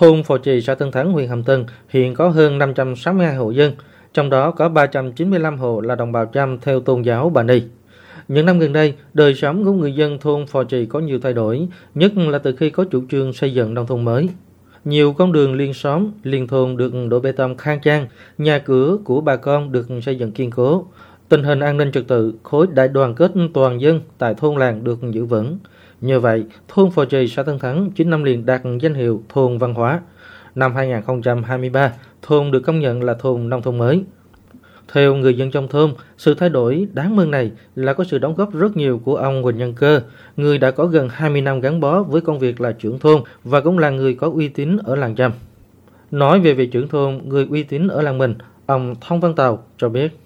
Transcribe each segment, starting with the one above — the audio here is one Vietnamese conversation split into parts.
Thôn Phò Trì, xã Tân Thắng, huyện Hàm Tân hiện có hơn 562 hộ dân, trong đó có 395 hộ là đồng bào Chăm theo tôn giáo Bà Ni. Những năm gần đây, đời sống của người dân thôn Phò Trì có nhiều thay đổi, nhất là từ khi có chủ trương xây dựng nông thôn mới. Nhiều con đường liên xóm, liên thôn được đổ bê tông khang trang, nhà cửa của bà con được xây dựng kiên cố. Tình hình an ninh trật tự, khối đại đoàn kết toàn dân tại thôn làng được giữ vững. Nhờ vậy, thôn Phò Trì, xã Tân Thắng 9 năm liền đạt danh hiệu thôn văn hóa. Năm 2023, thôn được công nhận là thôn nông thôn mới. Theo người dân trong thôn, sự thay đổi đáng mừng này là có sự đóng góp rất nhiều của ông Quỳnh Nhân Cơ, người đã có gần 20 năm gắn bó với công việc là trưởng thôn và cũng là người có uy tín ở làng Trâm. Nói về vị trưởng thôn, người uy tín ở làng mình, ông Thông Văn Tàu cho biết.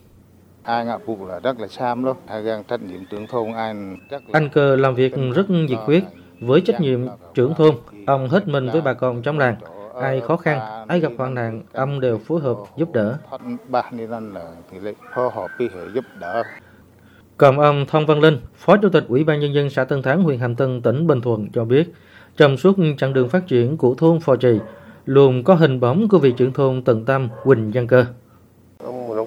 Anh Cơ làm việc rất nhiệt huyết, với trách nhiệm trưởng thôn, ông hết mình với bà con trong làng. Ai khó khăn, ai gặp hoạn nạn, ông đều phối hợp giúp đỡ. Còn ông Thông Văn Linh, Phó Chủ tịch Ủy ban Nhân dân xã Tân Thắng, huyện Hàm Tân, tỉnh Bình Thuận cho biết, trong suốt chặng đường phát triển của thôn Phò Trì, luôn có hình bóng của vị trưởng thôn tận tâm Quỳnh Văn Cơ.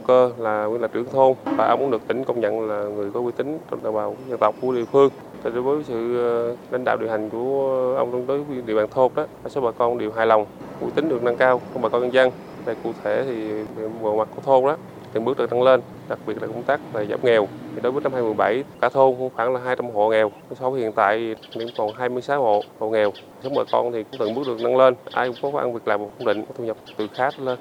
Cơ là nguyên là trưởng thôn và ông cũng được tỉnh công nhận là người có uy tín trong đồng bào dân tộc của địa phương. Thì đối với sự ờ, lãnh đạo điều hành của ông trong tới địa bàn thôn đó, số bà con đều hài lòng, uy tín được nâng cao của bà con nhân dân. Về cụ thể thì bộ mặt của thôn đó từng bước được nâng lên, đặc biệt là công tác về giảm nghèo. Thì đối với năm 2017, cả thôn cũng khoảng là 200 hộ nghèo. So với hiện tại thì cũng còn 26 hộ hộ nghèo. Số bà con thì cũng từng bước được nâng lên, ai cũng có ăn việc làm ổn định, có thu nhập từ khá lên.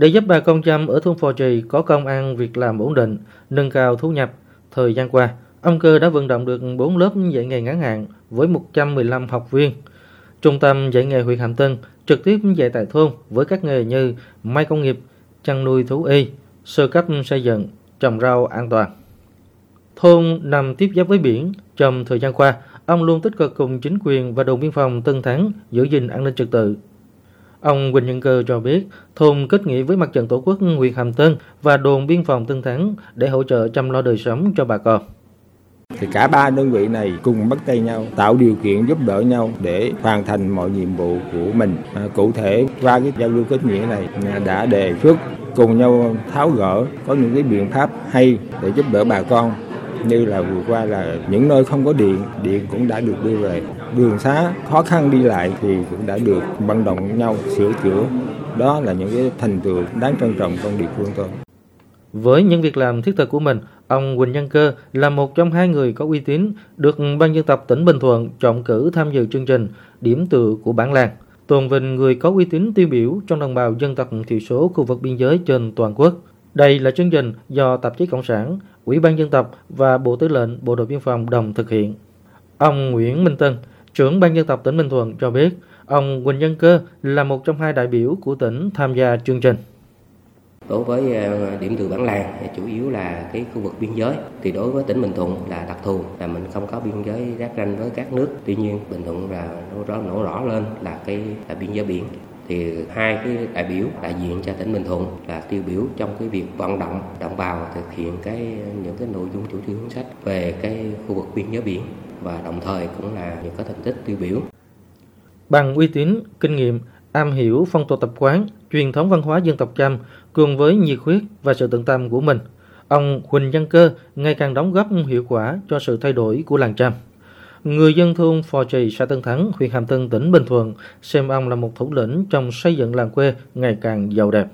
Để giúp bà con chăm ở thôn Phò Trì có công ăn việc làm ổn định, nâng cao thu nhập, thời gian qua, ông Cơ đã vận động được 4 lớp dạy nghề ngắn hạn với 115 học viên. Trung tâm dạy nghề huyện Hàm Tân trực tiếp dạy tại thôn với các nghề như may công nghiệp, chăn nuôi thú y, sơ cấp xây dựng, trồng rau an toàn. Thôn nằm tiếp giáp với biển, trong thời gian qua, ông luôn tích cực cùng chính quyền và đồn biên phòng Tân Thắng giữ gìn an ninh trật tự, Ông Quỳnh Nhân Cơ cho biết, thôn kết nghĩa với mặt trận tổ quốc huyện Hàm Tân và đồn biên phòng Tân Thắng để hỗ trợ chăm lo đời sống cho bà con. thì cả ba đơn vị này cùng bắt tay nhau tạo điều kiện giúp đỡ nhau để hoàn thành mọi nhiệm vụ của mình à, cụ thể qua cái giao lưu kết nghĩa này à, đã đề xuất cùng nhau tháo gỡ có những cái biện pháp hay để giúp đỡ bà con như là vừa qua là những nơi không có điện điện cũng đã được đưa về. Đường xá khó khăn đi lại thì cũng đã được vận động nhau sửa chữa. Đó là những cái thành tựu đáng trân trọng trong địa phương tôi. Với những việc làm thiết thực của mình, ông Quỳnh Văn Cơ là một trong hai người có uy tín được Ban dân tộc tỉnh Bình Thuận chọn cử tham dự chương trình Điểm tựa của bản làng, tôn vinh người có uy tín tiêu biểu trong đồng bào dân tộc thiểu số khu vực biên giới trên toàn quốc. Đây là chương trình do Tạp chí Cộng sản, Ủy ban dân tộc và Bộ Tư lệnh Bộ đội Biên phòng đồng thực hiện. Ông Nguyễn Minh Tân, trưởng Ban dân tộc tỉnh Bình Thuận cho biết, ông Quỳnh Nhân Cơ là một trong hai đại biểu của tỉnh tham gia chương trình. Đối với ờ, điểm từ bản làng thì chủ yếu là cái khu vực biên giới thì đối với tỉnh Bình Thuận là đặc thù là mình không có biên giới giáp ranh với các nước. Tuy nhiên Bình Thuận là nó rõ nổi rõ lên là cái là biên giới biển thì hai cái đại biểu đại diện cho tỉnh Bình Thuận là tiêu biểu trong cái việc vận động đồng bào thực hiện cái những cái nội dung chủ trương chính sách về cái khu vực biên giới biển và đồng thời cũng là những cái thành tích tiêu biểu Bằng uy tín, kinh nghiệm, am hiểu phong tục tập quán, truyền thống văn hóa dân tộc Chăm cùng với nhiệt huyết và sự tận tâm của mình, ông Huỳnh Văn Cơ ngày càng đóng góp hiệu quả cho sự thay đổi của làng Chăm. Người dân thôn Phò Trì, xã Tân Thắng, huyện Hàm Tân, tỉnh Bình Thuận xem ông là một thủ lĩnh trong xây dựng làng quê ngày càng giàu đẹp.